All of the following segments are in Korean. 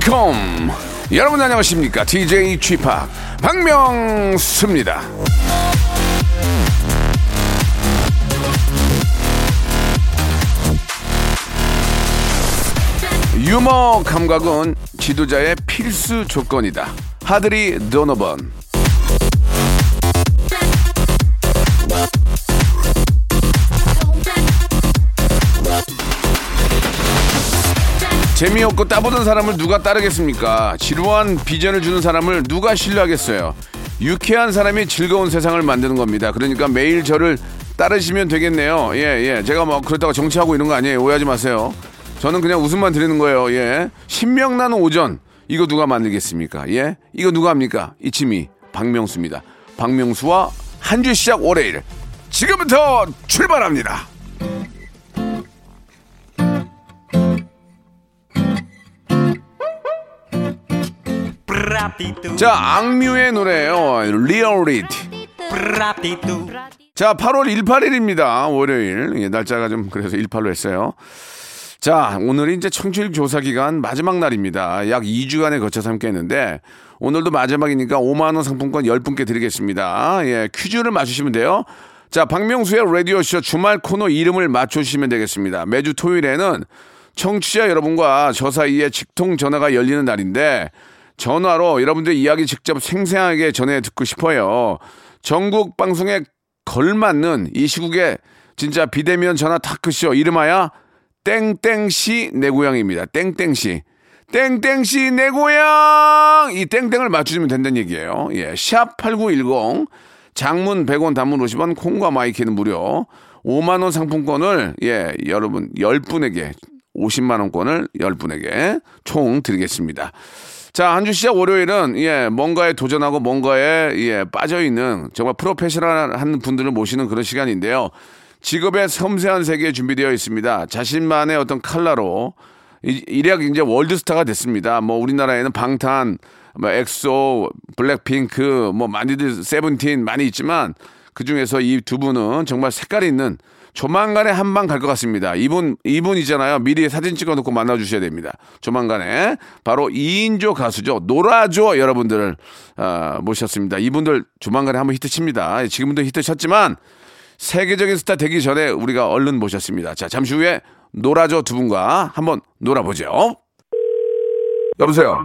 welcome. 여러분 안녕하십니까? DJ Chip 박명수입니다. 유머 감각은 지도자의 필수 조건이다. 하드리 도노번. 재미없고 따보던 사람을 누가 따르겠습니까? 지루한 비전을 주는 사람을 누가 신뢰하겠어요? 유쾌한 사람이 즐거운 세상을 만드는 겁니다. 그러니까 매일 저를 따르시면 되겠네요. 예, 예. 제가 뭐 그렇다고 정치하고 이런 거 아니에요. 오해하지 마세요. 저는 그냥 웃음만 드리는 거예요. 예. 신명나는 오전. 이거 누가 만들겠습니까? 예. 이거 누가 합니까? 이치미 박명수입니다. 박명수와 한 주 시작 월요일. 지금부터 출발합니다. 자, 악뮤의 노래예요. 리얼리티. 자, 8월 18일입니다. 월요일. 예, 날짜가 좀 그래서 18로 했어요. 자, 오늘이 이제 청취율 조사 기간 마지막 날입니다. 약 2주간에 거쳐서 함께 했는데 오늘도 마지막이니까 5만 원 상품권 10분께 드리겠습니다. 예, 퀴즈를 맞추시면 돼요. 자, 박명수의 라디오쇼 주말 코너 이름을 맞춰주시면 되겠습니다. 매주 토요일에는 청취자 여러분과 저 사이에 직통 전화가 열리는 날인데 전화로 여러분들 이야기 직접 생생하게 전해 듣고 싶어요. 전국 방송에 걸맞는 이 시국에 진짜 비대면 전화 토크쇼 이름하여 땡땡시 내 고향입니다. 땡땡시. 땡땡시 내 고향! 이 땡땡을 맞추시면 된다는 얘기예요. 예. 샵8910 장문 100원 단문 50원 콩과 my K는 무료 5만 원 상품권을 예 여러분 10분에게 50만 원권을 10분에게 총 드리겠습니다. 자, 한 주 시작 월요일은, 예, 뭔가에 도전하고 뭔가에, 예, 빠져있는 정말 프로페셔널 한 분들을 모시는 그런 시간인데요. 직업의 섬세한 세계에 준비되어 있습니다. 자신만의 어떤 칼라로, 이, 이래야 이제 월드스타가 됐습니다. 뭐, 우리나라에는 방탄, 뭐, 엑소, 블랙핑크, 뭐, 많이들, 세븐틴 많이 있지만, 그 중에서 이 두 분은 정말 색깔 있는 조만간에 한 방 갈 것 같습니다. 이분, 이분이잖아요. 미리 사진 찍어 놓고 만나주셔야 됩니다. 조만간에. 바로 2인조 가수죠. 노라조 여러분들을, 어, 모셨습니다. 이분들 조만간에 한번 히트 칩니다. 지금도 히트 쳤지만, 세계적인 스타 되기 전에 우리가 얼른 모셨습니다. 자, 잠시 후에 노라조 두 분과 한번 놀아보죠. 여보세요.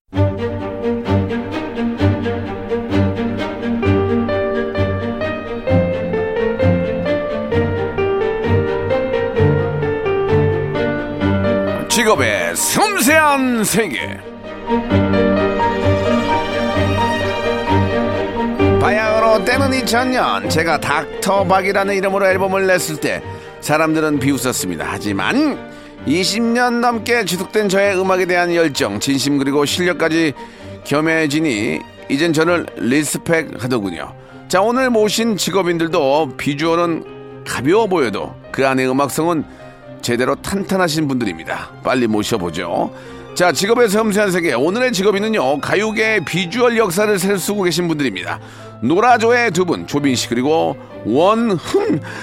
섬세한 세계. 바야흐로 때는 2000년 제가 닥터박이라는 이름으로 앨범을 냈을 때 사람들은 비웃었습니다. 하지만 20년 넘게 지속된 저의 음악에 대한 열정, 진심 그리고 실력까지 겸해지니 이젠 저를 respect 하더군요. 자, 오늘 모신 직업인들도 비주얼은 가벼워 보여도 그 안의 음악성은 제대로 탄탄하신 분들입니다. 빨리 모셔보죠. 자, 직업의 섬세한 세계. 오늘의 직업인은요, 가요계의 비주얼 역사를 쓰고 계신 분들입니다. 노라조의 두 분, 조빈 씨, 그리고 원흠,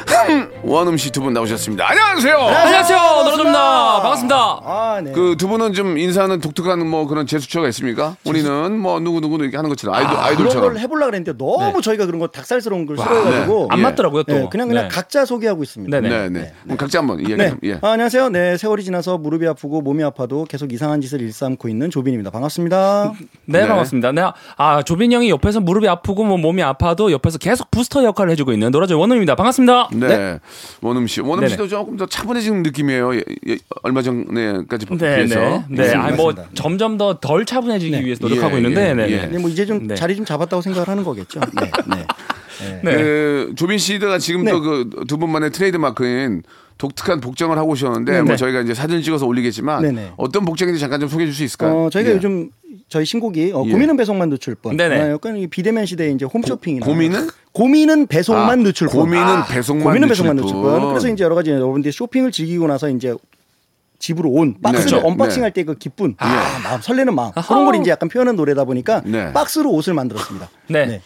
흠, 원음 씨 두 분 나오셨습니다. 안녕하세요! 안녕하세요. 노라조입니다. 반갑습니다. 아, 네. 그 두 분은 좀 인사하는 독특한 뭐 그런 제스처가 있습니까? 우리는 뭐 누구 누구 이렇게 하는 것처럼 아이돌, 그런 아이돌처럼. 걸 해보려고 그랬는데 너무 저희가 그런 거 닭살스러운 걸 싫어해가지고 네. 안 예. 맞더라고요, 또. 네, 그냥 그냥 네. 각자 소개하고 있습니다. 네네. 네, 네. 그럼 각자 한번 이야기 네. 좀, 예. 아, 안녕하세요. 네, 세월이 지나서 무릎이 아프고 몸이 아파도 계속 이상한 짓을 일삼고 있는 조빈입니다. 반갑습니다. 네, 네. 반갑습니다. 네, 아 조빈 형이 옆에서 무릎이 아프고 뭐 몸이 아파도 옆에서 계속 부스터 역할을 해주고 있는 노라조 원우입니다. 반갑습니다. 네. 원음 씨. 원음 네네. 씨도 조금 더 차분해지는 느낌이에요. 예, 예, 얼마 전에까지 네, 비해서. 네, 네. 아니 뭐 맞습니다. 점점 더 덜 차분해지기 위해서 노력하고 예, 있는데, 예, 네, 예. 네. 네, 뭐 이제 좀 네. 자리 좀 잡았다고 생각을 하는 거겠죠. 네, 네. 네. 네. 그 조빈 씨가 지금 네. 또그두 분만의 트레이드 마크인 독특한 복장을 하고 오셨는데 뭐 네. 저희가 이제 사진 찍어서 올리겠지만 네네. 어떤 복장인지 잠깐 좀 소개해 줄 수 있을까요? 어, 저희가 예. 요즘 저희 신곡이 어, 예. 고민은 배송만 늦출 뿐. 네네. 어, 약간 이 비대면 시대에 이제 홈쇼핑이나 고민은? 고민은 배송만 아, 늦출 뿐. 고민은 배송만 고민은 늦출 배송만 뿐. 그래서 이제 여러 가지 여러분들이 쇼핑을 즐기고 나서 이제 집으로 온 박스를 네. unboxing할 때 그 기쁜 아, 마음 설레는 마음 그런 걸 이제 약간 표현한 노래다 보니까 네. 박스로 옷을 만들었습니다. 네.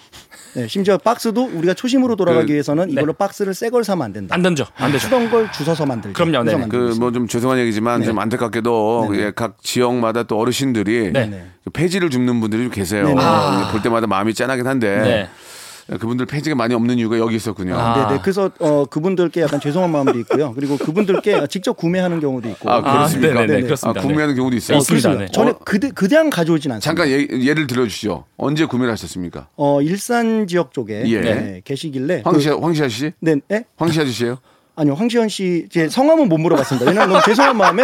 네, 심지어 박스도 우리가 초심으로 돌아가기 그- 위해서는 이걸로 박스를 새 걸 사면 안 된다. 안 던져, 안 되죠. 쓰던 걸 주워서 만들자. 그럼요, 그래서 네네. 만들고 그뭐 좀 죄송한 얘기지만 좀 안타깝게도. 예, 각 지역마다 또 어르신들이 네. 그 폐지를 줍는 분들이 좀 계세요. 네네. 아. 볼 때마다 마음이 짠하긴 한데 네. 그분들 폐지가 많이 없는 이유가 여기 있었군요. 아. 네, 네. 그래서 어, 그분들께 약간 죄송한 마음도 있고요. 그리고 그분들께 직접 구매하는 경우도 있고. 아, 그렇습니까? 네네네, 네네. 그렇습니다. 아, 구매하는 경우도 있어요. 네. 있습니다. 네. 전에 그대, 그냥 가져오진 않습니다. 잠깐 예, 예를 들어주시죠. 언제 구매를 하셨습니까? 어, 일산 지역 쪽에 예. 네, 계시길래. 황시 그, 황시아 씨? 네, 네? 황시 아저씨예요? 아니요, 황시현 씨, 제 성함은 못 물어봤습니다. 왜냐면 너무 죄송한 마음에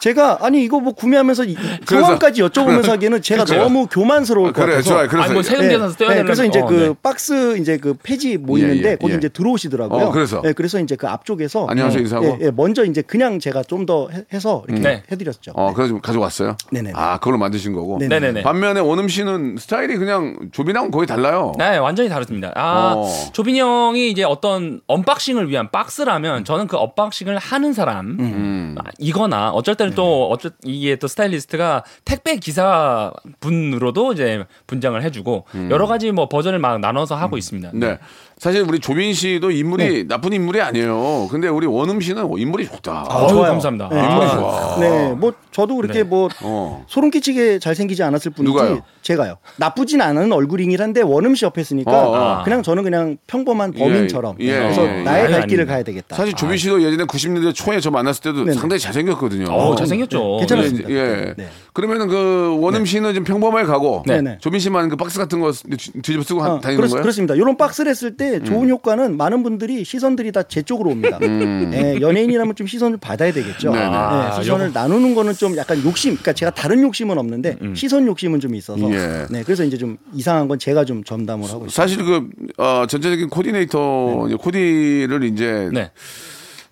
제가 아니 이거 뭐 구매하면서 이- 성함까지 여쭤보면서 하기에는 제가 그래요. 너무 교만스러울 것 그래, 같아서. 좋아요. 그래서 아니 뭐 세금 계산서 떼야 되는 그래서 이제 어, 그 네. 박스 이제 그 폐지 모이는데 예, 예, 거기 예. 이제 들어오시더라고요. 어, 그래서? 네, 그래서 이제 그 앞쪽에서 안녕하세요 어, 인사하고? 예, 예, 먼저 이제 그냥 제가 좀 더 해서 이렇게 네. 해드렸죠. 어, 그래서 좀 가져왔어요. 네네네. 아, 그걸로 만드신 거고. 네네. 반면에 원흠 씨는 스타일이 그냥 조빈하고 거의 달라요. 네, 완전히 다릅니다. 아, 어. 조빈 형이 이제 어떤 unboxing을 위한 박스라면 저는 그 unboxing을 하는 사람 음. 아, 이거나 어쩔 때는 또 어쩔 이게 또 스타일리스트가 택배 기사 분으로도 이제 분장을 해주고 여러 가지 뭐 버전을 막 나눠서 하고 있습니다. 음. 네. 사실 우리 조빈 씨도 인물이 나쁜 인물이 아니에요. 근데 우리 원음 씨는 인물이 좋다. 아, 좋아요. 감사합니다. 네, 아, 좋아. 네, 뭐 저도 그렇게 네. 뭐 어. 소름 끼치게 잘생기지 않았을 뿐이지 누가요? 제가요. 나쁘진 않은 얼굴이긴 한데 원음 씨 옆에 있으니까 어, 어. 그냥 저는 그냥 평범한 범인처럼 예, 그래서 예, 예. 나의 갈 길을. 가야 되겠다. 사실 조빈 씨도 예전에 90년대 초에 저 만났을 때도 네네. 상당히 잘생겼거든요. 어, 잘생겼죠. 네, 괜찮았습니다. 예. 네. 그러면은 그 원음 씨는 좀 평범하게 가고 네. 네. 조빈 씨만 그 박스 같은 거 뒤- 뒤집어 쓰고 하- 어, 다니는 그렇, 거예요? 음. 그렇습니다. 이런 박스를 했을 때 좋은 효과는 많은 분들이 시선들이 다 제 쪽으로 옵니다. 예, 연예인이라면 좀 시선을 받아야 되겠죠. 음. 네네. 예, 아, 시선을 나누는 거는 좀 약간 욕심, 그러니까 제가 다른 욕심은 없는데 시선 욕심은 좀 있어서. 음. 예. 네, 그래서 이제 좀 이상한 건 제가 좀 전담을 하고 있습니다. 사실 그 어, 전체적인 코디네이터 이제 코디를 이제 네.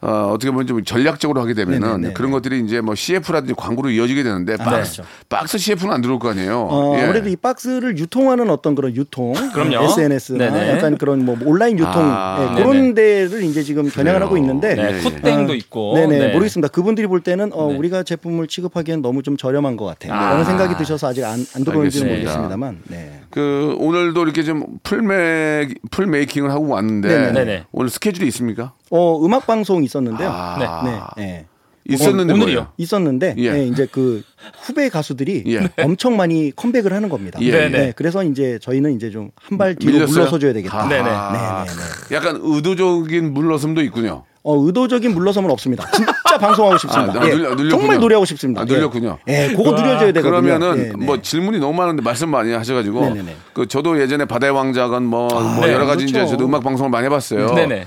어, 어떻게 보면 좀 전략적으로 하게 되면은 네네네. 그런 것들이 이제 뭐 CF라든지 광고로 이어지게 되는데 박스, 그렇죠. 박스 CF는 안 들어올 거 아니에요. 어, 예. 아무래도 이 박스를 유통하는 어떤 그런 유통, 그럼요. SNS나 네네. 약간 그런 뭐 온라인 유통 아, 예, 그런 네네. 데를 이제 지금 겨냥을 하고 있는데 네. 쿠땡도 어, 있고. 네네 네. 모르겠습니다. 그분들이 볼 때는 어, 네. 우리가 제품을 취급하기엔 너무 좀 저렴한 것 같아요. 아. 라는 생각이 드셔서 아직 안, 안 들어오는지는. 모르겠습니다만. 네. 그 오늘도 이렇게 좀 풀메 full making을 하고 왔는데. 네네. 오늘 스케줄이 있습니까? 어 음악 방송 있었는데요. 아, 네, 네. 있었는데 어, 오늘이요? 있었는데 예. 네, 이제 그 후배 가수들이 예. 엄청 많이 컴백을 하는 겁니다. 예, 네네. 네, 그래서 이제 저희는 이제 좀 한 발 뒤로 밀렸어요? 물러서 줘야 되겠다. 아, 네네. 네, 네, 네. 약간 의도적인 물러섬도 있군요. 어, 의도적인 물러섬은 없습니다. 진짜 방송하고 싶습니다. 아, 나 예, 눌렸군요. 정말 노래하고 싶습니다. 아, 눌렸군요. 예, 예, 그거 누려줘야 되거든요. 그러면은 네, 네. 뭐 질문이 너무 많은데 말씀 많이 하셔가지고 네네네. 그 저도 예전에 바다의 왕자건 뭐, 뭐 네, 여러 가지 이제 그렇죠. 저도 음악 방송을 많이 해봤어요. 네네.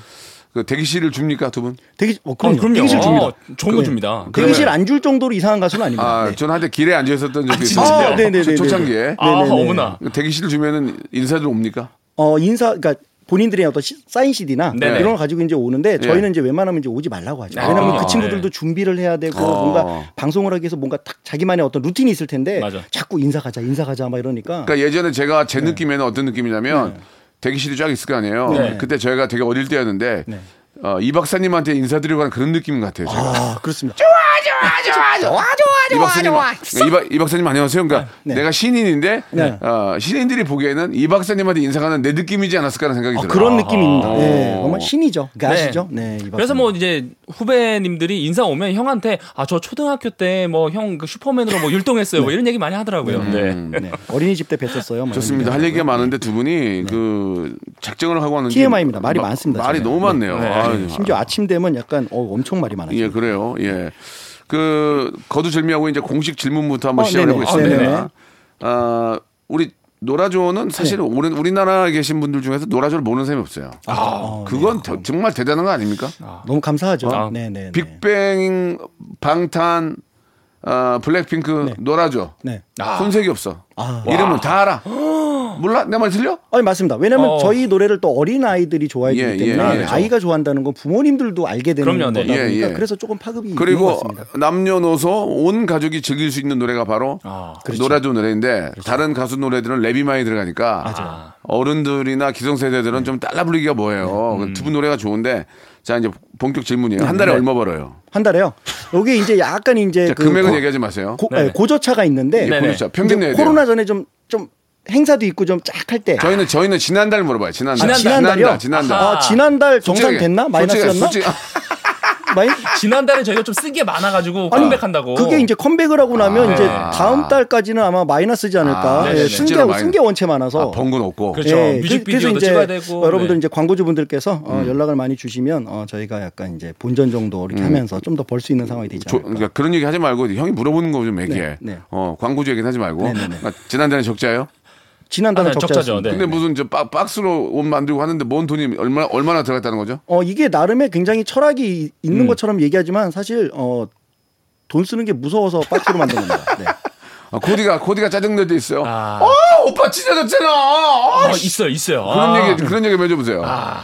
그 대기실을 줍니까 두 분? 대기, 어, 어, 그럼요. 그럼요. 대기실 줍니다. 어, 좋은 거 줍니다. 대기실 안 줄 정도로 이상한 가수는 아닙니다. 아, 네. 저는 한때 길에 앉아 있었던 적이 진짜요? 있어요. 아, 네네네네. 초창기에. 아, 네네네. 어머나. 대기실을 주면은 인사들 옵니까? 어, 인사, 그러니까 본인들의 어떤 시- 사인 CD나 네네. 이런 걸 가지고 이제 오는데 예. 저희는 이제 웬만하면 이제 오지 말라고 하죠. 아, 왜냐하면 그럼요. 그 친구들도 네. 준비를 해야 되고 어. 뭔가 방송을 하기 위해서 뭔가 딱 자기만의 어떤 루틴이 있을 텐데 맞아. 자꾸 인사 가자, 인사 가자 막 이러니까 그러니까 예전에 제가 네. 제 느낌에는 어떤 느낌이냐면 대기실이 쫙 있을 거 아니에요. 네. 그때 저희가 되게 어릴 때였는데 네. 어, 이 박사님한테 인사드리고 하는 그런 느낌 같아요. 제가. 아 그렇습니다. 이 박사님, 이, 박, 이 박사님 안녕하세요. 그러니까 네. 내가 신인인데 네. 어, 신인들이 보기에는 이 박사님한테 인사가는 내 느낌이지 않았을까라는 생각이 어, 들어요. 그런 느낌입니다. 네, 어. 정말 신이죠. 그 네. 아시죠? 네. 이 그래서. 뭐 이제 후배님들이 인사 오면 형한테 아 저 초등학교 때 뭐형그 슈퍼맨으로 뭐 율동했어요 뭐 이런 얘기 많이 하더라고요. 네. 네, 어린이집 때 뵀었어요. 뭐 좋습니다. 할 얘기가. 많은데 두 분이 그 작정을 하고 하는 게 TMI입니다. 말이 마- 많습니다, 말이 저는. 너무 많네요. 네. 아유, 심지어 아침 되면 약간 어, 엄청 말이 많아요. 예, 그래요. 예. 그 거두절미하고 이제 공식 질문부터 한번 어, 시작을 네네. 해보겠습니다. 네네. 아, 우리 노라조는 사실 우리, 우리나라에 계신 분들 중에서 노라조를 모르는 사람이 없어요. 어, 그건 더- 정말 대단한 거 아닙니까? 너무 감사하죠. 아, 네, 네, 네. 빅뱅, 방탄, 아, 블랙핑크, 노라조. 네. 손색이 없어. 아. 이름은 다 알아. 몰라? 내 말 들려? 아니 맞습니다. 왜냐하면 어. 저희 노래를 또 어린 아이들이 좋아해 주기 예, 예, 때문에 예. 아이가 좋아한다는 건 부모님들도 알게 되는 그럼요, 네. 거다 예, 보니까 예. 그래서 조금 파급이 그리고 것 같습니다. 남녀노소 온 가족이 즐길 수 있는 노래가 바로 아, 그렇죠. 노라조 노래인데 다른 가수 노래들은 랩이 많이 들어가니까 아. 어른들이나 기성세대들은 좀 따라 부르기가 뭐해요. 네. 음. 두분 노래가 좋은데 자 이제 본격 질문이에요. 한 달에 네. 얼마 벌어요? 한 달에요. 여기 이제 약간 이제 자, 그 금액은 고, 얘기하지 마세요. 고. 아니, 고저차가 있는데 네네. 그렇죠. 평균 내야 돼요. 코로나 전에 좀좀 행사도 있고 좀 쫙 할 때. 저희는 저희는 지난달 물어봐요. 지난달. 아, 지난달이요? 지난달. 아하. 아, 지난달 정산 솔직하게, 됐나? 솔직하게, 마이너스였나? 솔직히- 마이... 지난달에 저희가 좀 쓴 게 많아가지고 아니, 컴백한다고. 그게 이제 컴백을 하고 나면 아. 이제 다음 달까지는 아마 마이너스지 않을까. 아, 예, 쓴게 원체 많아서. 아, 번건 없고. 그렇죠. 예, 그- 뮤직비디오도 그래서 이제 찍어야 되고. 여러분들 네. 이제 광고주분들께서 어, 음. 연락을 많이 주시면 어, 저희가 약간 이제 본전 정도 이렇게 하면서 좀 더 벌 수 있는 상황이 않을까. 그러니까 그런 얘기 하지 말고 형이 물어보는 거 좀 얘기해. 네, 네. 어, 광고주 얘기는 하지 말고. 네네네. 그러니까 지난달에 적자예요? 지난달에 아, 네, 적자죠. 네. 근데 무슨 저 박, 박스로 옷 만들고 하는데 뭔 돈이 얼마 얼마나 들어갔다는 거죠? 어 이게 나름의 굉장히 철학이 이- 있는 음. 것처럼 얘기하지만 사실 어 돈 쓰는 게 무서워서 박스로 만든 겁니다. 네. 아, 코디가 코디가 짜증낼 때 있어요. 아. 어, 오빠 찢어졌잖아. 아, 어, 있어요, 있어요. 그런 아. 얘기 그런 얘기 좀 해줘보세요.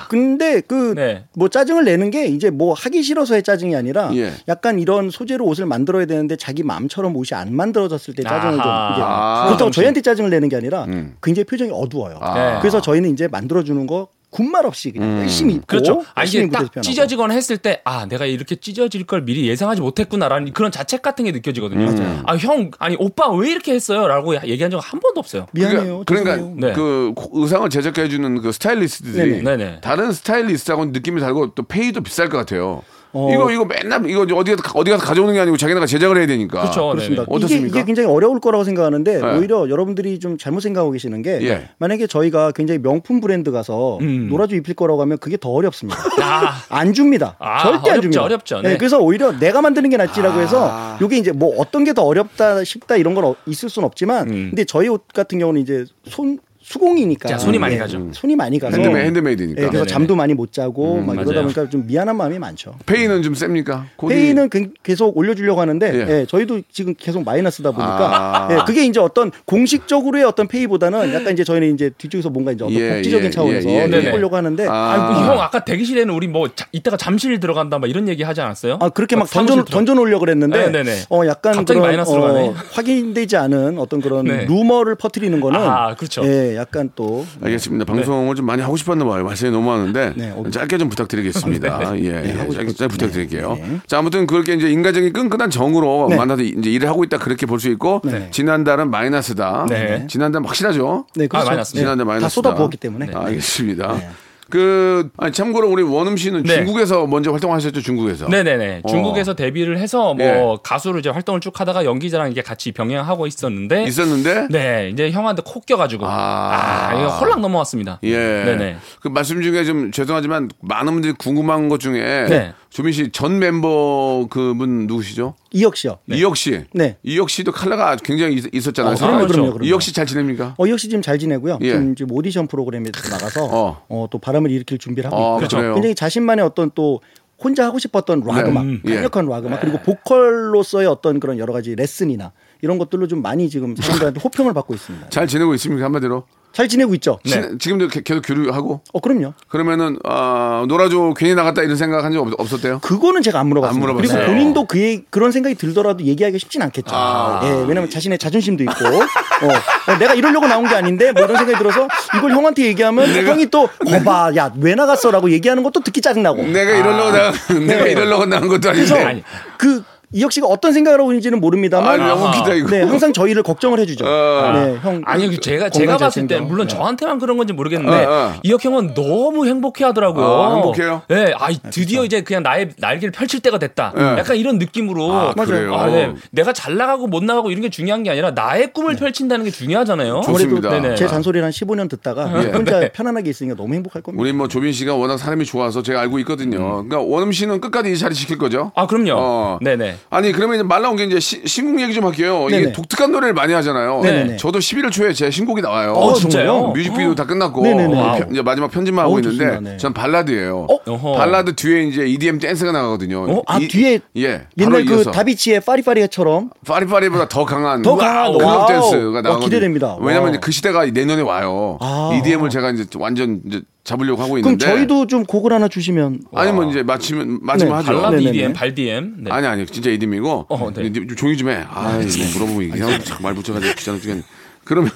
근데 그뭐 네. 짜증을 내는 게 이제 뭐 하기 싫어서의 짜증이 아니라 예. 약간 이런 소재로 옷을 만들어야 되는데 자기 마음처럼 옷이 안 만들어졌을 때 짜증을 좀 아하. 이제 아. 그렇다고 저희한테 짜증을 내는 게 아니라 음. 굉장히 표정이 어두워요. 아. 네. 그래서 저희는 이제 만들어주는 거 군말 없이 그냥 열심히 입고 그렇죠. 아, 열심히 이게 딱 표현하고. 찢어지거나 했을 때, 아, 내가 이렇게 찢어질 걸 미리 예상하지 못했구나라는 그런 자책 같은 게 느껴지거든요. 음. 아, 형, 아니, 오빠 왜 이렇게 했어요? 라고 얘기한 적 한 번도 없어요. 미안해요. 그러니까, 죄송해요. 네. 그 고- 의상을 제작해 주는 그 스타일리스트들이 네네. 네네. 다른 스타일리스트하고 느낌이 다르고 또 페이도 비쌀 것 같아요. 어. 이거 이거 맨날 이거 어디 가서 어디 가서 가져오는 게 아니고 자기네가 제작을 해야 되니까. 그렇죠. 그렇습니다. 네네. 이게, 어떻습니까? 이게 굉장히 어려울 거라고 생각하는데 네. 오히려 여러분들이 좀 잘못 생각하고 계시는 게 예. 만약에 저희가 굉장히 명품 브랜드 가서 음. 놀아주 입힐 거라고 하면 그게 더 어렵습니다. 아, 안 줍니다. 아, 절대 안 어렵죠, 줍니다. 어렵죠. 네, 네. 그래서 오히려 내가 만드는 게 낫지라고 아. 해서 이게 이제 뭐 어떤 게 더 어렵다 싶다 이런 건 어- 있을 수는 없지만 음. 근데 저희 옷 같은 경우는 이제 손 수공이니까 자, 손이 많이 예, 가죠. 손이 많이 가서 핸드메, 핸드메이드니까. 예, 그래서 네네네. 잠도 많이 못 자고 막 이러다 맞아요. 보니까 좀 미안한 마음이 많죠. 페이는 좀 셉니까? 코디- 페이는 그- 계속 올려주려고 하는데 예. 예, 저희도 지금 계속 마이너스다 보니까 아. 예, 그게 이제 어떤 공식적으로의 어떤 페이보다는 약간 이제 저희는 이제 뒤쪽에서 뭔가 이제 어떤 예, 복지적인 예, 차원에서 예, 예, 예. 해보려고 하는데 아. 아, 뭐 형, 아까 대기실에는 우리 뭐, 자, 이따가 잠실 들어간다, 막 이런 얘기 하지 않았어요? 그렇게 막 사무실 던져 들어- 던져 놓으려고 그랬는데 네, 네, 네. 어 약간 갑자기 그런 마이너스로 어, 가네. 확인되지 않은 어떤 그런 네. 루머를 퍼뜨리는 거는 아, 그렇죠. 예, 약간 또 알겠습니다. 방송을 좀 많이 하고 싶었나 봐요. 말씀이 너무 많은데 네, 어, 짧게 좀 부탁드리겠습니다. 예, 예, 하고 짧게, 싶었- 짧게 부탁드릴게요. 네. 자, 아무튼 그렇게 이제 인간적인 끈끈한 정으로 네. 만나서 이제 일을 하고 있다 그렇게 볼 수 있고 네. 지난달은 마이너스다. 네. 지난달 확실하죠? 네, 그렇죠. 아, 마이너스. 네, 지난달 마이너스다. 다 쏟아부었기 때문에 아, 알겠습니다. 네. 그 아니, 참고로 우리 원음 씨는 네. 중국에서 먼저 활동하셨죠, 중국에서. 네네네. 어. 중국에서 데뷔를 해서 뭐 예. 가수로 이제 활동을 쭉 하다가 연기자랑 이게 같이 병행하고 있었는데. 있었는데 네, 이제 형한테 코 껴가지고. 아. 아, 이거 홀랑 넘어왔습니다. 예. 네네. 그 말씀 중에 좀 죄송하지만 많은 분들이 궁금한 것 중에 네. 조빈 씨 전 멤버 그분 누구시죠? 이혁 씨요. 이혁 씨. 네. 이혁 씨도 칼라가 굉장히 있, 있었잖아요. 어. 그럼요, 그럼요, 그럼요. 이혁 씨 잘 지냅니까? 어, 이혁 씨 지금 잘 지내고요. 예. 지금, 지금 오디션 프로그램에 또 나가서 어. 어. 또 바람을 일으킬 준비를 하고 어, 있고 그렇죠. 굉장히 자신만의 어떤 또 혼자 하고 싶었던 락 네. 음악, 음, 예. 강력한 락 음악 그리고 보컬로서의 어떤 그런 여러 가지 레슨이나 이런 것들로 좀 많이 지금 사람들한테 호평을 받고 있습니다. 잘 지내고 있습니까? 한마디로. 잘 지내고 있죠. 네. 친- 지금도 게- 계속 교류하고 어 그럼요. 그러면은 아 놀아줘 괜히 나갔다 이런 생각 한 적 없었대요? 그거는 제가 안 물어봤습니다. 안 물어봤어요. 그리고 본인도 그 얘기- 그런 생각이 들더라도 얘기하기 쉽진 않겠죠. 아. 예, 왜냐면 자신의 자존심도 있고, 어, 어, 내가 이러려고 나온 게 아닌데 뭐 이런 생각이 들어서 이걸 형한테 얘기하면 형이 또 거봐, 야 왜 나갔어라고 얘기하는 것도 듣기 짜증나고. 내가 이러려고 나 내가 네. 이러려고 나간 것도 그래서 아닌데. 그 이혁 씨가 어떤 생각을 하고 있는지는 모릅니다만, 아, 너무 웃기다 이거. 네, 항상 저희를 걱정을 해주죠. 어. 네, 형. 아니 그 제가 제가 잘 봤을 때. 물론 네. 저한테만 그런 건지 모르겠는데 어, 어. 이혁 형은 너무 행복해하더라고요. 아, 행복해요? 네, 아 드디어 이제 그냥 나의 날개를 펼칠 때가 됐다. 네. 약간 이런 느낌으로. 아, 그래요? 아, 네. 내가 잘 나가고 못 나가고 이런 게 중요한 게 아니라 나의 꿈을 펼친다는 게 중요하잖아요. 좋습니다. 네네. 제 잔소리를 한 15년 듣다가 예. 혼자 네. 편안하게 있으니까 너무 행복할 겁니다. 우리 뭐 조빈 씨가 워낙 사람이 좋아서 제가 알고 있거든요. 그러니까 원흠 씨는 끝까지 이 자리 지킬 거죠? 아 그럼요. 어. 네네. 아니 그러면 이제 말 나온 게 이제 시- 신곡 얘기 좀 할게요. 이게 네네. 독특한 노래를 많이 하잖아요. 네네네. 저도 11월 초에 제 신곡이 나와요. 어, 어, 진짜요? 뮤직비디오 다 끝났고 네네네. 이제 편- 이제 마지막 편집만 하고 어, 있는데 좋습니다. 네. 전 발라드예요. 어? 발라드 뒤에 이제 EDM 댄스가 나가거든요. 어? 아 이- 뒤에 예 옛날 바로 그. 다비치의 팔이팔이처럼 팔이팔이보다 더 강한 더 강한, 클럽. 댄스가 와, 나가거든요. 기대됩니다. 왜냐면 그 시대가 내년에 와요. 아. EDM을 제가 이제 완전 이제 잡으려고 하고 그럼 있는데 저희도 좀 곡을 하나 주시면 아니면 이제 맞히면 맞으면 네, 하죠. 발라드 네네네. EDM, 발 DM. 네. 아니 아니 진짜 EDM이고 어, 네. 좀 조용히 좀 해. 아, 뭐 물어보면 이상 말 붙여가지고 귀찮아 죽겠네. 그러면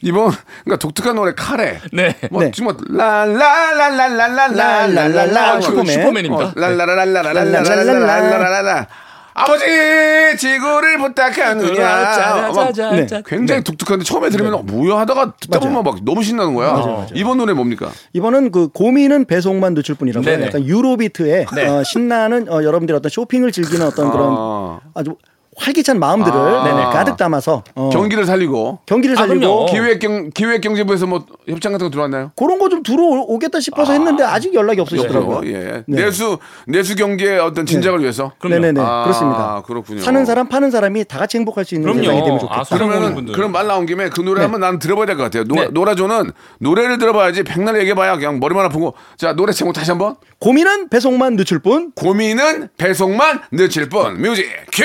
이번 그러니까 독특한 노래 카레. 네. 뭐 네. 지금 라라라라라라라라라 슈퍼맨. 슈퍼맨입니다. 라라라라라라라라라라라라 아버지 지구를 부탁하느냐. 짜자자자. 네. 굉장히 독특한데 처음에 들으면 어, 뭐야 하다가 듣다 보면 막 너무 신나는 거야. 이번 노래 뭡니까? 이번은 그 고민은 배송만 늦출 뿐이라고 네네. 약간 유로비트의 네. 어, 신나는 어, 여러분들의 어떤 쇼핑을 즐기는 어떤 그런 아. 아주 활기찬 마음들을 아. 네네, 가득 담아서 어, 경기를 살리고 경기를 아, 살리고 그럼요. 기획 경 기획 경제부에서 뭐 협찬 같은 거 들어왔나요? 그런 거 좀 들어오겠다 싶어서 했는데 아직 연락이 없으시더라고요. 예. 네. 내수 내수 경기의 어떤 진작을 위해서. 네네네 아, 그렇습니다. 그렇군요. 사는 사람 파는 사람이 다 같이 행복할 수 있는. 세상이 되면 좋겠다. 아, 그러면은 분들. 그런 말 나온 김에 그 노래 네. 한번 난 들어봐야 될 것 같아요. 노, 네. 노라조는 노래를 들어봐야지 백날 얘기해봐야 그냥 머리만 아프고 자 노래 제목 다시 한번 고민은 배송만 늦출 뿐 고민은 배송만 늦출 뿐 music cue.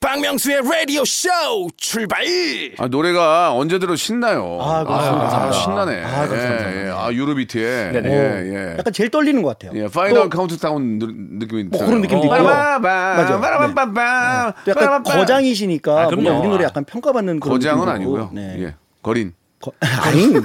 박명수의 라디오 쇼 출발 아 노래가 언제 들어 신나요. 아, 그렇습니다. 아, 신나네. 아, 감사합니다. 예, 예. 아 Eurobeat에 네네. 예, 예. 약간 제일 떨리는 것 같아요. 예, final 또- 카운트다운 느- 느낌이 뭐. 그런 느낌도 있고요. 맞아. 맞아. 또 약간 거장이시니까 아. 뭔가 우리 노래 약간 평가받는 그런 거장은 아니고요. 있고. 네. 예. 거린. 거, 아니. 네.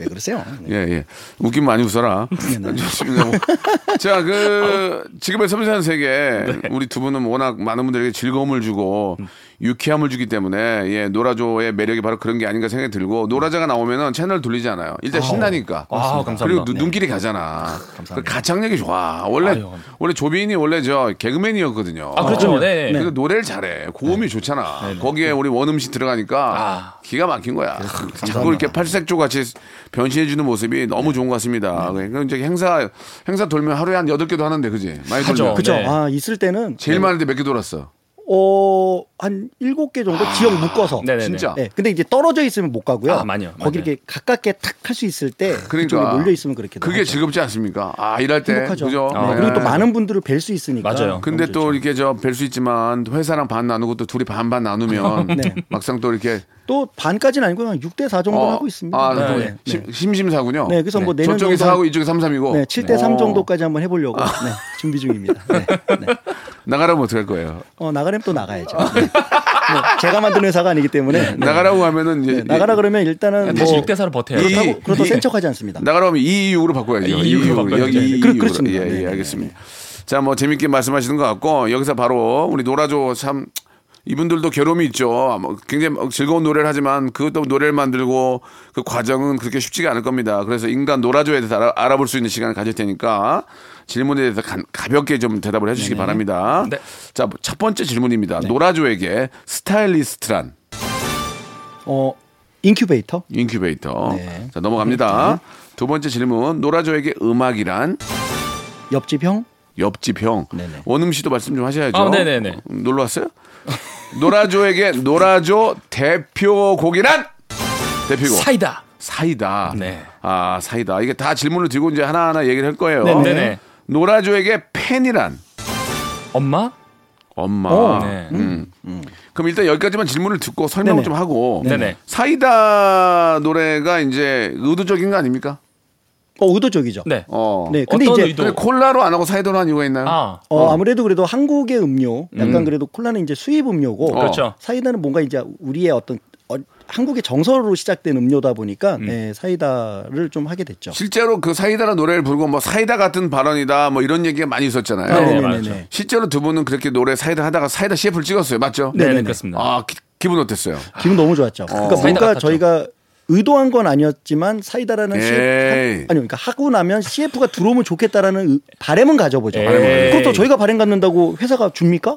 왜 그러세요? 네. 예, 예. 웃기면 많이 웃어라. 좋습니다. 뭐. 자, 그, 지금의 섬세한 세계, 네. 우리 두 분은 워낙 많은 분들에게 즐거움을 주고, 음. 유쾌함을 주기 때문에, 예, 노라조의 매력이 바로 그런 게 아닌가 생각이 들고, 노라자가 나오면은 채널 돌리지 않아요. 일단 신나니까. 아, 감사합니다. 그리고 눈- 눈길이 가잖아. 그 가창력이 좋아. 원래, 아유. 원래 조빈이 원래 저 개그맨이었거든요. 아 그렇죠. 네. 근데 노래를 잘해. 고음이 좋잖아. 거기에 우리 원음 씨 들어가니까 아. 기가 막힌 거야. 자꾸 이렇게 팔색조 같이 변신해 주는 모습이 너무 좋은 것 같습니다. 그러니까 이제 행사 행사 돌면 하루에 한 여덟 개도 하는데 그지? 많이 하죠. 돌면. 그죠. 네. 아, 있을 때는 제일 많은데 몇 개 돌았어? 어, 한 일곱 개 정도 지역 묶어서. 네네네. 진짜. 네, 근데 이제 떨어져 있으면 못 가고요. 아, 많이요. 거기. 이렇게 가깝게 탁 할 수 있을 때 그쪽에 그러니까 몰려 있으면 그렇게 그게 즐겁지 않습니까? 아 일할 때 행복하죠. 그죠? 네, 네. 그리고 또 많은 분들을 뵐 수 있으니까. 맞아요. 근데 또 좋죠. 이렇게 저 뵐 수 있지만 회사랑 반 나누고 또 둘이 반반 나누면 네. 막상 또 이렇게 또 반까지는 아니고 한 6대 4 정도 어, 하고 있습니다. 아, 네. 또 네. 심, 심심사군요. 네, 그래서 뭐 내년 저쪽이 정도 4하고 이쪽이 3, 3이고. 네, 7대 3 정도까지 한번 해 보려고 네, 준비 중입니다. 네, 네. 나가라면 어떡할 거예요? 어, 나가려면 또 나가야죠. 네. 네, 제가 만든 회사가 아니기 때문에 네. 나가라고 하면은 이제 네, 나가라 그러면 일단은 다시 뭐 6대 4로 버텨요. 이- 그렇다고 그렇다고 이- 센 척하지 않습니다. 나가라고 하면 226으로 바꿔야죠. 이 이유로 바꿔야죠. 여기 네, 이 그-. 그렇습니다. 예, 네, 예, 네, 알겠습니다. 자, 뭐 재밌게 말씀하시는 것 같고 여기서 바로 우리 노라조 참 이분들도 괴로움이 있죠. 뭐 굉장히 즐거운 노래를 하지만 그것도 노래를 만들고 그 과정은 그렇게 쉽지가 않을 겁니다. 그래서 인간 노라조에 대해서 알아, 알아볼 수 있는 시간을 가질 테니까 질문에 대해서 가, 가볍게 좀 대답을 해주시기 바랍니다. 네. 자, 첫 번째 질문입니다. 노라조에게 스타일리스트란 어, 인큐베이터? 인큐베이터. 네. 자, 넘어갑니다. 두 번째 질문. 노라조에게 음악이란 옆집 형? 옆집 형. 네네. 원음 씨도 말씀 좀 하셔야죠. 아, 네네네. 음, 놀러 왔어요? 노라조에게 노라조 대표곡이란 대표곡 사이다. 사이다. 네. 아 사이다. 이게 다 질문을 드리고 이제 하나하나 얘기를 할 거예요. 네네. 네네. 노라조에게 팬이란 엄마? 엄마. 어, 네. 음. 그럼 일단 여기까지만 질문을 듣고 설명 네네. 좀 하고 네네. 사이다 노래가 이제 의도적인 거 아닙니까? 어, 의도적이죠. 네. 어. 네, 근데 어떤 이제 의도? 근데 콜라로 안 하고 사이다로 한 이유가 있나요? 아, 어, 아무래도 그래도 한국의 음료, 약간 음. 그래도 콜라는 이제 수입 음료고, 어. 그렇죠. 사이다는 뭔가 이제 우리의 어떤 어, 한국의 정서로 시작된 음료다 보니까 음. 네, 사이다를 좀 하게 됐죠. 실제로 그 사이다라는 노래를 부르고 뭐 사이다 같은 발언이다 뭐 이런 얘기가 많이 있었잖아요. 네, 네네네. 맞죠. 실제로 두 분은 그렇게 노래 사이다 하다가 사이다 CF를 찍었어요. 맞죠? 네, 네, 네네네. 그렇습니다. 아, 기, 기분 어땠어요? 기분 너무 좋았죠. 그러니까 사이다 뭔가 같았죠. 저희가 의도한 건 아니었지만 사이다라는 CF 에이. 아니 그러니까 하고 나면 CF가 들어오면 좋겠다라는 의- 바램은 가져보죠. 에이. 그것도 저희가 바램 갖는다고 회사가 줍니까?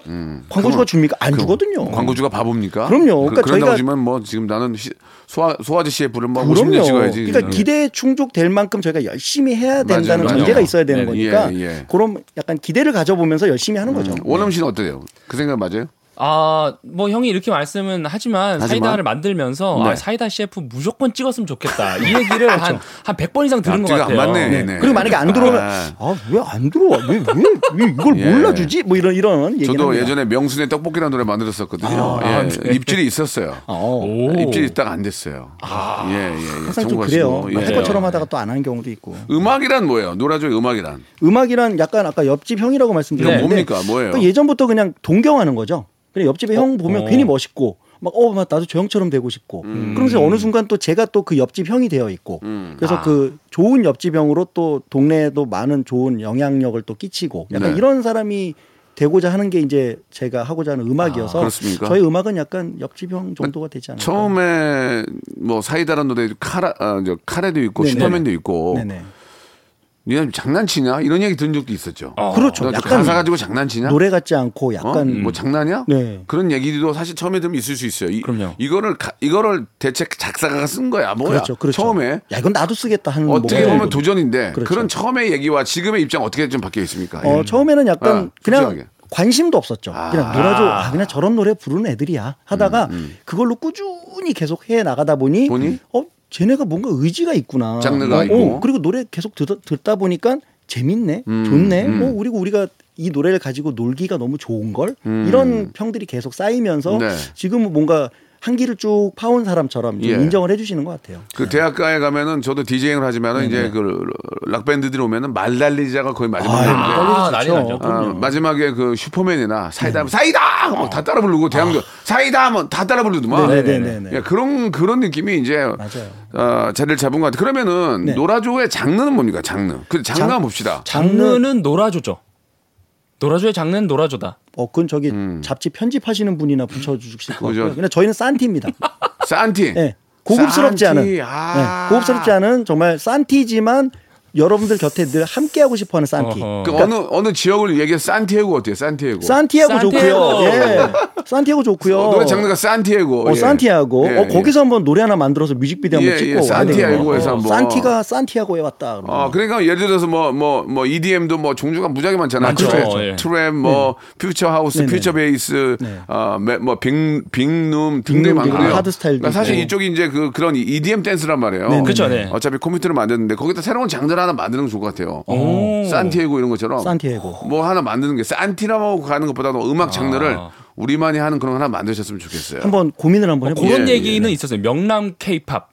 광고주가 줍니까? 안 주거든요. 음. 광고주가 바보입니까? 그럼요. 그, 그러니까 그런다고 저희가- 하지만 뭐 지금 나는 시, 소화, 소화제 CF를 뭐 50년 그럼요. 찍어야지. 음. 그러니까 기대에 충족될 만큼 저희가 열심히 해야 된다는 맞아요, 맞아요. 전제가 있어야 되는 네, 거니까 예, 예. 그런 약간 기대를 가져보면서 열심히 하는 거죠. 원음 씨는 어때요? 그 생각 맞아요? 아, 뭐 형이 이렇게 말씀은 하지만, 하지만? 사이다를 만들면서 네. 아, 사이다 CF 무조건 찍었으면 좋겠다. 이 얘기를 한, 한 100번 이상 들은 것 앞뒤가 안 같아요. 맞네. 네. 네. 그리고 만약에 안 들어오면 아. 아왜 안 들어와 왜 왜 왜 이걸 예. 몰라주지 뭐 이런 이런 얘기 저도 예전에 명순의 떡볶이라는 노래 만들었었거든요. 아, 예. 입질이 있었어요. 어, 입질이 있다가 안 됐어요. 예, 예, 예. 항상 좀. 그래요 예. 할 것처럼 하다가 또 안 하는 경우도 있고 음악이란 뭐예요? 노라조의 음악이란. 음악이란 약간 아까 옆집 형이라고 말씀드렸는데 뭡니까? 뭐예요? 그러니까 예전부터 그냥 동경하는 거죠. 그냥 옆집에 형 보면 어. 괜히 멋있고 막 어, 막 나도 저 형처럼 되고 싶고. 음. 그러면서 어느 순간 또 제가 또 그 옆집 형이 되어 있고. 그래서 그 좋은 옆집 형으로 또 동네에도 많은 좋은 영향력을 또 끼치고. 약간 네. 이런 사람이 되고자 하는 게 이제 제가 하고자 하는 음악이어서 아, 그렇습니까? 저희 음악은 약간 옆집 형 정도가 되지 않을까. 처음에 뭐 사이다라는 노래 카라 아, 저 카레도 있고 네네. 슈퍼맨도 있고 네네. 니네 장난치냐 이런 얘기 들은 적도 있었죠. 어. 그렇죠. 너 약간 가사 가지고 장난치냐? 노래 같지 않고 어? 약간 뭐 장난이야? 네. 그런 얘기도 사실 처음에 들으면 있을 수 있어요. 이, 그럼요. 이거를 가- 이거를 대체 작사가가 쓴 거야 뭐야? 그렇죠. 그렇죠. 처음에 야 이건 나도 쓰겠다 하는 어떻게 보면 있고. 도전인데 그 그렇죠. 런 처음의 얘기와 지금의 입장 어떻게 좀 바뀌어 있습니까? 어, 예. 처음에는 약간 아, 그냥 솔직하게. 관심도 없었죠. 아. 음, 그냥 놀아줘. 아, 그냥 저런 노래 부르는 애들이야. 하다가 그걸로 꾸준히 계속 해 나가다 보니, 보니? 어, 쟤네가 뭔가 의지가 있구나. 장르가 어, 있고. 그리고 노래 계속 듣, 듣다 보니까 재밌네. 음, 좋네. 음. 어, 그리고 우리가 이 노래를 가지고 놀기가 너무 좋은 걸. 이런 평들이 계속 쌓이면서 음. 네. 지금은 뭔가 한 길을 쭉 파온 사람처럼 좀 예. 인정을 해주시는 것 같아요. 그 대학가에 가면은 저도 디제잉을 하지만은 이제 그 락밴드들이 오면은 말달리자가 거의 마지막에 아유, 있는데 아, 난리 나죠. 아, 마지막에 그 슈퍼맨이나 사이다 하면 사이다 하면 다 따라 부르고 대학교 사이다 하면 다 따라 부르더만 네네네네. 예, 그런 그런 느낌이 이제 맞아요. 어, 자리를 잡은 것 같아요. 그러면은 네. 노라조의 장르는 뭡니까? 장르. 그 장르 장- 한번 봅시다. 장르는 노라조죠. 노라조의 장르는 노라조다. 어, 그건 저기 잡지 편집하시는 분이나 붙여주실 것 음. 같고요. 그냥 저희는 산티입니다. 산티. 네. 고급스럽지 산티. 않은 아. 네, 고급스럽지 않은 정말 산티지만 여러분들 곁에 늘 함께하고 싶어하는 산티. 어허. 그 어느 어느 지역을 얘기해 산티아고 어때요? 산티아고. 산티아고 좋고요. 예. 산티아고 좋고요. 어, 노래 장르가 산티아고. 어, 예. 산티아고. 예, 어, 예. 거기서 한번 노래 하나 만들어서 뮤직비디오 예, 한번 찍고 예, 와야 산티아고에서 되겠네요. 한번. 산티가 산티아고에 왔다. 그러면. 어, 그러니까 예를 들어서 뭐, 뭐, 뭐, EDM도 뭐 종류가 무지하게 많잖아요. trap, 예. trap, 뭐, future house, 네네. future bass, 네. 어, 매- 뭐, big, 빅룸 빅룸, 많거든요. 하드 스타일도 그러니까 사실. 이쪽이 이제 그, 그런 EDM 댄스란 말이에요. 그렇죠, 네. 어차피 컴퓨터를 만드는데 거기다 새로운 장르를 하나 만드는 게 좋을 것 같아요. 오. 산티아고 이런 것처럼. 산티아고. 뭐 하나 만드는 게 산티라고 가는 것보다도 음악 장르를 아. 우리만이 하는 그런 거 하나 만드셨으면 좋겠어요. 한번 고민을 한번 해보죠. 그런 예, 얘기는 있었어요. 명남 케이팝.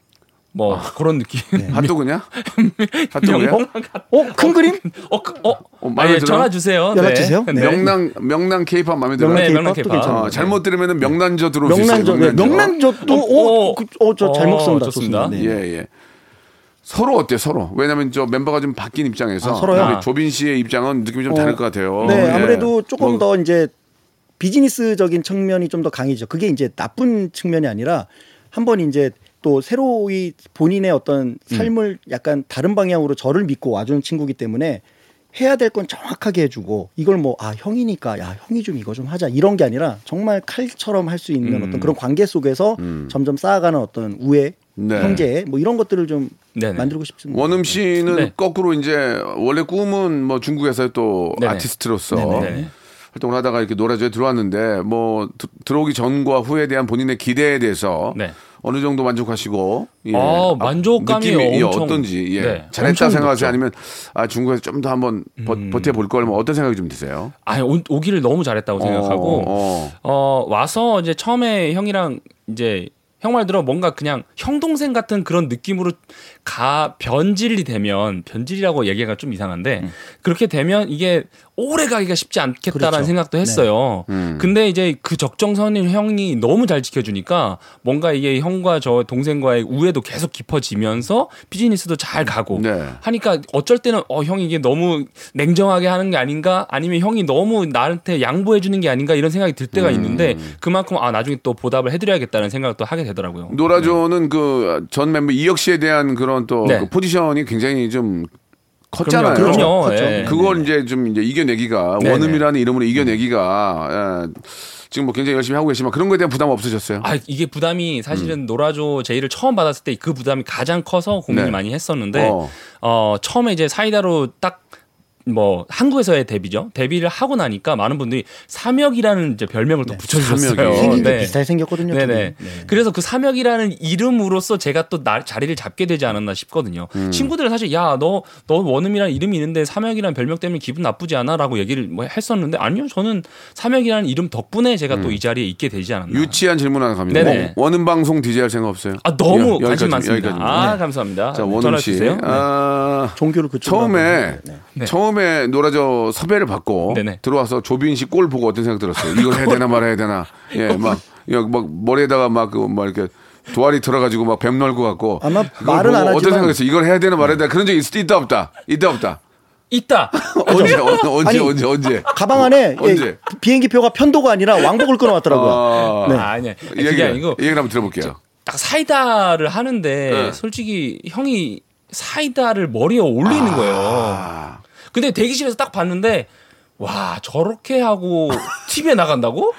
뭐 그런 느낌. 핫도그냐? 핫도그야? 명랑 어, 큰 그림? 어, 그- 어, 어, 마음에 아, 예, 들어? 전화 주세요. 연락 주세요. 네. 명랑, 명랑 케이팝 마음에? 명란 네, 케이팝도 케이팝. 어, 잘못 들으면 명란젓 들어올 수 있어요. 명란젓. 네, 명란젓도 어, 그, 어, 저 잘못. 좋습니다. 네. 예, 예. 서로 어때 서로? 왜냐면 저 멤버가 좀 바뀐 입장에서 아, 서로요? 우리 조빈 씨의 입장은 느낌이 좀 다를 것 같아요. 네, 예. 아무래도 조금 뭐, 더 이제 비즈니스적인 측면이 좀 더 강해지죠. 그게 이제 나쁜 측면이 아니라 한번 이제 또 새로이 본인의 어떤 음. 삶을 약간 다른 방향으로 저를 믿고 와주는 친구기 때문에 해야 될 건 정확하게 해주고 이걸 뭐 아 형이니까 야 형이 좀 이거 좀 하자 이런 게 아니라 정말 칼처럼 할 수 있는 음. 어떤 그런 관계 속에서 점점 쌓아가는 어떤 우애 네. 형제 뭐 이런 것들을 좀 네네. 만들고 싶습니다. 원음 씨는 네. 거꾸로 이제 원래 꿈은 뭐 중국에서 또 네네. 아티스트로서 네네. 활동을 하다가 이렇게 노라조에 들어왔는데 뭐 드- 들어오기 전과 후에 대한 본인의 기대에 대해서 네. 어느 정도 만족하시고 예. 어, 만족감이 느낌이 예, 엄청- 어떤지 예. 네, 잘했다 생각하세요. 아니면 아 중국에서 좀 더 한번 버, 음. 버텨 볼걸 뭐 어떤 생각이 좀 드세요? 아 오- 오기를 너무 잘했다고 생각하고 어, 어, 와서 이제 처음에 형이랑 이제 형 말대로 뭔가 그냥 형 동생 같은 그런 느낌으로 가 변질이 되면 변질이라고 얘기가 좀 이상한데 그렇게 되면 이게 오래 가기가 쉽지 않겠다라는 그렇죠. 생각도 했어요. 음. 근데 이제 그 적정선을 형이 너무 잘 지켜주니까 뭔가 이게 형과 저 동생과의 우애도 계속 깊어지면서 비즈니스도 잘 가고 네. 하니까 어쩔 때는 어 형이 이게 너무 냉정하게 하는 게 아닌가 아니면 형이 너무 나한테 양보해 주는 게 아닌가 이런 생각이 들 때가 있는데 그만큼 아 나중에 또 보답을 해드려야겠다는 생각도 하게 되더라고요. 노라조는 그전 멤버 이혁 씨에 대한 그런 또 네. 그 포지션이 굉장히 좀 컸잖아요. 그럼요. 그럼요. 컸죠. 예. 그걸 이제 좀 이제 이겨내기가 네네. 원음이라는 이름으로 이겨내기가 예, 지금 뭐 굉장히 열심히 하고 계시지만 그런 거에 대한 부담 없으셨어요? 아 이게 부담이 사실은 노라조 제의를 처음 받았을 때 그 부담이 가장 커서 고민을 네. 많이 했었는데 어. 어. 처음에 이제 사이다로 딱 뭐 한국에서의 데뷔죠. 데뷔를 하고 나니까 많은 분들이 삼혁이라는 이제 별명을 또 붙여주셨어요. 생긴 네. 비슷하게 생겼거든요. 네네. 네. 그래서 그 삼혁이라는 이름으로서 제가 또 나, 자리를 잡게 되지 않았나 싶거든요. 음. 친구들은 사실 야 너 너 원음이라는 이름이 있는데 삼혁이라는 별명 때문에 기분 나쁘지 않아라고 얘기를 뭐 했었는데 아니요 저는 삼혁이라는 이름 덕분에 제가 또이 자리에 있게 되지 않았나. 음. 유치한 질문 하나 갑니다. 네네. 원- 원음 방송 DJ 할 생각 없어요? 아 너무 여- 관심 여기까지, 많습니다. 여기까지입니다. 아 감사합니다. 자 원음 전화 씨, 주세요. 네. 아, 종교를 그쪽 처음에 네. 처음에 노라조 섭외를 받고 네네. 들어와서 조빈 씨꼴 보고 어떤 생각 들었어요? 이걸 해야 되나 말아야 되나? 예, 막, 막, 막 머리에다가 막, 그, 막 이렇게 도아리 들어가지고 막 뱀 넣을 것 같고. 아마 말은 안 어떤 하지만- 생각했어요? 이걸 해야 되나 말아야 되나? 그런 적 있, 있다 없다? 있다 없다? 있다. 언제, 언제, 언제, 아니, 언제, 언제? 가방 안에 언제? 예, 비행기표가 편도가 아니라 왕복을 끊어왔더라고요. 아, 네. 아, 아니야. 이 그게 얘기를, 아니고 이 얘기를 한번 들어볼게요. 딱 사이다를 하는데 네. 솔직히 형이 사이다를 머리에 올리는 거예요. 아, 근데 대기실에서 딱 봤는데 와 저렇게 하고 TV에 나간다고?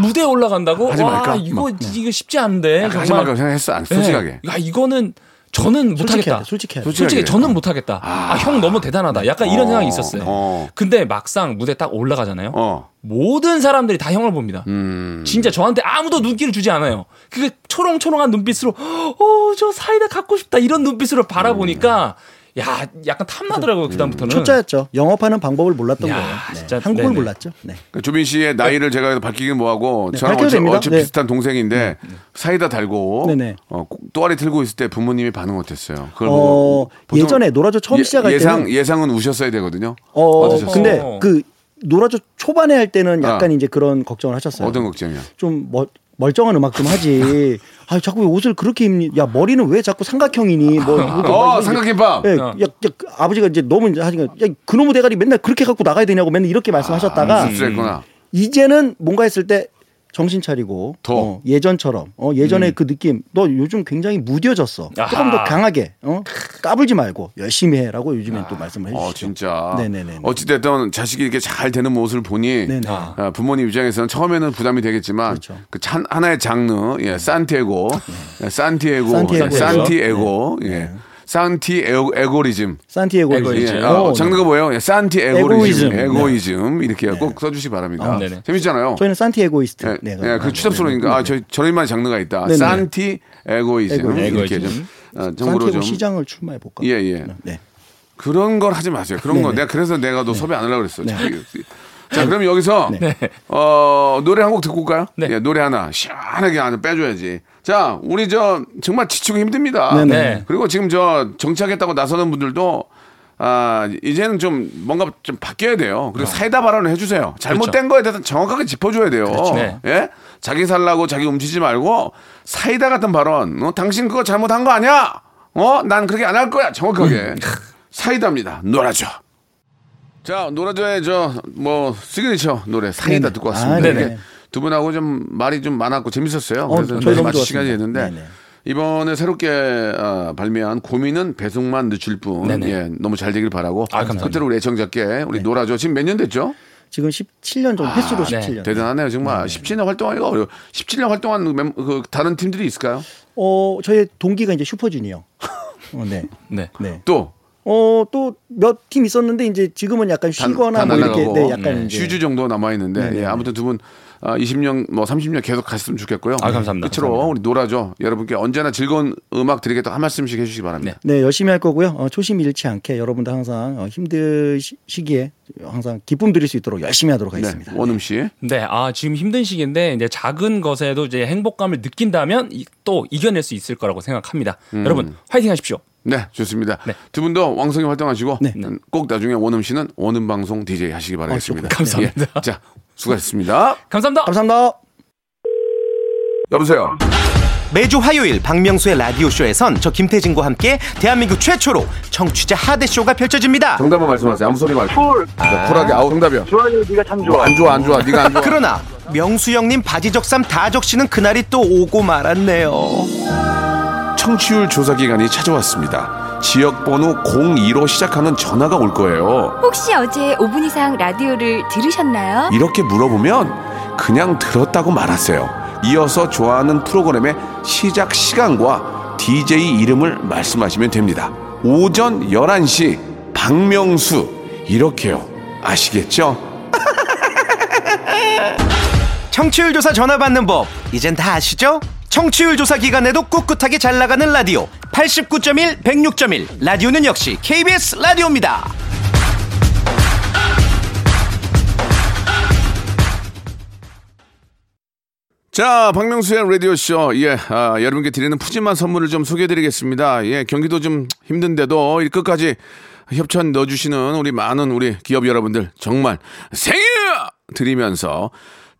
무대에 올라간다고? 하지 와 말까? 이거 막, 이거 쉽지 않은데 하지 정말. 말까 생각했어, 안- 솔직하게. 네. 야 이거는 저는 못하겠다. 솔직하게. 솔직히 저는 못하겠다. 아형 너무 대단하다. 약간 이런 어, 생각이 있었어요. 어. 근데 막상 무대 딱 올라가잖아요. 어. 모든 사람들이 다 형을 봅니다. 음. 진짜 저한테 아무도 눈길을 주지 않아요. 그게 초롱초롱한 눈빛으로 어, 저 사이다 갖고 싶다 이런 눈빛으로 바라보니까 야, 약간 탐나더라고요. 그다음부터는. 초짜였죠. 영업하는 방법을 몰랐던 야, 거예요. 네. 진짜, 한국을 네네. 몰랐죠. 네. 그 조빈 씨의 나이를 제가 밝히긴 뭐하고 네, 저랑 어찌. 어찌 네. 비슷한 동생인데 사이다 달고 네네. 어, 또아리 틀고 있을 때 부모님이 반응 어땠어요? 그걸 어, 예전에 노라조 처음 예- 시작할 예상 때는 예상은 우셨어야 되거든요. 어, 어떠셨어요? 근데 어. 그 노라조 초반에 할 때는 약간 아. 이제 그런 걱정을 하셨어요. 어떤 걱정이야? 좀 멀, 멀쩡한 음악 좀 하지. 아, 자꾸 왜 옷을 그렇게 입니? 야, 머리는 왜 자꾸 삼각형이니? 뭐 어 삼각김밥. 예, 어. 야, 야, 그 아버지가 이제 너무 이제 하니까 야, 그놈의 대가리 맨날 그렇게 갖고 나가야 되냐고 맨날 이렇게 말씀하셨다가 씁쓸했구나. 이제는 뭔가 했을 때 정신 차리고 더. 어, 예전처럼 어, 예전에 그 느낌 너 요즘 굉장히 무뎌졌어 아하. 조금 더 강하게 어? 까불지 말고 열심히 해라고 요즘엔 또 말씀을 해주시죠. 어 진짜. 네네네. 어찌됐든 자식이 이렇게 잘 되는 모습을 보니. 아, 부모님 입장에서는 처음에는 부담이 되겠지만 그렇죠. 그 찬- 하나의 장르 예, 산티에고 예, 산티에고 산티에고죠. 네. 산티에고 예. 산티 에고 리즘 산티 에고 에고이즘. 예. 어, 장르가 뭐예요? 예, 산티 에고리즘 에고이즘. 에고이즘 이렇게 꼭 써주시 기 바랍니다. 아, 네네. 재밌잖아요. 저희는 산티 에고이스트. 예, 네, 예, 그 추잡스러우니까 아, 저 저희만 장르가 있다. 네네. 산티 에고이즘 에고이즘. 이렇게 좀 어, 정보로 산티에고 좀 시장을 출마해 볼까? 예, 예. 네. 그런 걸 하지 마세요. 그런 거 네네. 내가 그래서 내가 너 섭외 안 하려고 그랬어. 네. 자, 그럼 여기서 어, 노래 한 곡 듣고 올까요? 네. 예, 노래 하나 시원하게 하나 빼줘야지. 자, 우리 저 정말 지치고 힘듭니다. 네네. 네. 그리고 지금 저 정치하겠다고 나서는 분들도 아, 이제는 좀 뭔가 좀 바뀌어야 돼요. 그리고 사이다 발언을 해주세요. 잘못된 거에 대해서 정확하게 짚어줘야 돼요. 네. 예? 자기 살라고 자기 움치지 말고 사이다 같은 발언. 어, 당신 그거 잘못한 거 아니야? 어? 난 그렇게 안 할 거야. 정확하게. 사이다입니다. 놀아줘. 자, 노라조의 저, 뭐, 시그니처 노래, 사이다. 듣고 왔습니다. 아, 이게. 두 분하고 좀 말이 좀 많았고 재밌었어요. 어, 그래서 저희 마칠. 시간이 됐는데 네네. 이번에 새롭게 어, 발매한 고민은 배송만 늦출 뿐. 네네. 예, 너무 잘 되길 바라고. 아, 감사합니다. 끝으로 우리 애청자께 우리 노라조. 지금 몇 년 됐죠? 지금 17년 정도 햇수로 네. 17년. 대단하네요. 정말 17년 활동하기가 어려워. 17년 활동한 멤- 그 다른 팀들이 있을까요? 어, 저의 동기가 이제 슈퍼주니어. 어, 네. 네. 네. 또 어, 또 몇 팀 있었는데 이제 지금은 약간 쉬거나 다뭐 이렇게. 네, 약간 이제 슈주 정도 남아 있는데 네, 예, 네. 아무튼 두분 아, 20년 뭐 30년 계속 갔으면 좋겠고요. 아, 감사합니다. 끝으로 감사합니다. 우리 노라조. 여러분께 언제나 즐거운 음악 드리겠다 한 말씀씩 해주시기 바랍니다. 네, 열심히 할 거고요. 어, 초심 잃지 않게 여러분들 항상 어, 힘드시기에 항상 기쁨 드릴 수 있도록 열심히 하도록 네, 하겠습니다. 원흠 씨. 네, 아 지금 힘든 시기인데 이제 작은 것에도 이제 행복감을 느낀다면 이- 또 이겨낼 수 있을 거라고 생각합니다. 여러분 화이팅 하십시오. 네, 좋습니다. 네. 두 분도 왕성히 활동하시고 네. 음, 꼭 나중에 원흠 씨는 원음 방송 DJ 하시기 바라겠습니다. 감사합니다. 예, 자, 수고하셨습니다. 감사합니다. 감사합니다. 여보세요. 매주 화요일 박명수의 라디오 쇼에선 저 김태진과 함께 대한민국 최초로 청취자 하대 쇼가 펼쳐집니다. 정답만 말씀하세요. 아무 소리 말고. 쿨. 쿨하게. 아우 정답이야. 좋아요, 네가 참 좋아. 안 좋아, 안 좋아. 네가 안 좋아. 그러나 명수 형님 바지 적삼 다 적시는 그날이 또 오고 말았네요. 청취율 조사 기간이 찾아왔습니다. 지역 번호 02로 시작하는 전화가 올 거예요. 혹시 어제 5분 이상 라디오를 들으셨나요? 이렇게 물어보면 그냥 들었다고 말하세요. 이어서 좋아하는 프로그램의 시작 시간과 DJ 이름을 말씀하시면 됩니다. 오전 11시 박명수 이렇게요. 아시겠죠? 청취율 조사 전화 받는 법 이젠 다 아시죠? 청취율 조사 기간에도 꿋꿋하게 잘 나가는 라디오 89.1 106.1 라디오는 역시 KBS 라디오입니다. 자, 박명수의 라디오쇼. 예, 아, 여러분께 드리는 푸짐한 선물을 좀 소개해 드리겠습니다. 예, 경기도 좀 힘든데도 이 끝까지 협찬 넣어주시는 우리 많은 우리 기업 여러분들 정말 생일 드리면서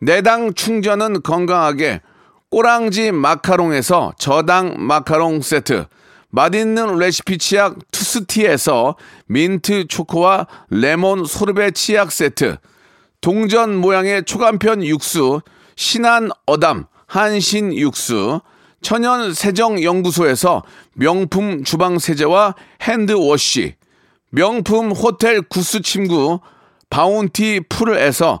내당 충전은 건강하게. 꼬랑지 마카롱에서 저당 마카롱 세트. 맛있는 레시피 치약 투스티에서 민트 초코와 레몬 소르베 치약 세트. 동전 모양의 초간편 육수 신한 어담 한신 육수. 천연 세정 연구소에서 명품 주방 세제와 핸드워시. 명품 호텔 구스 침구 바운티 풀에서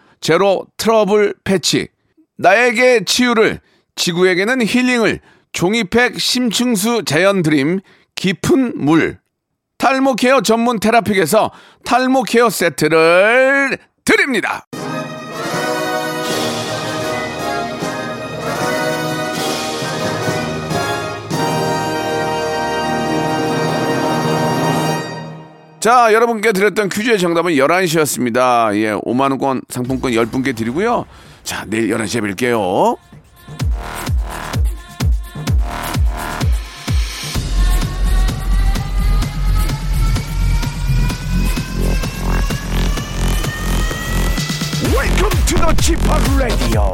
제로 트러블 패치 나에게 치유를 지구에게는 힐링을 종이팩 심층수 자연 드림 깊은 물 탈모 케어 전문 테라픽에서 탈모 케어 세트를 드립니다. 자, 여러분께 드렸던 퀴즈의 정답은 11시였습니다. 예, 5만원권 상품권 10분께 드리고요. 자, 내일 11시에 뵐게요. Welcome to the Chip Radio.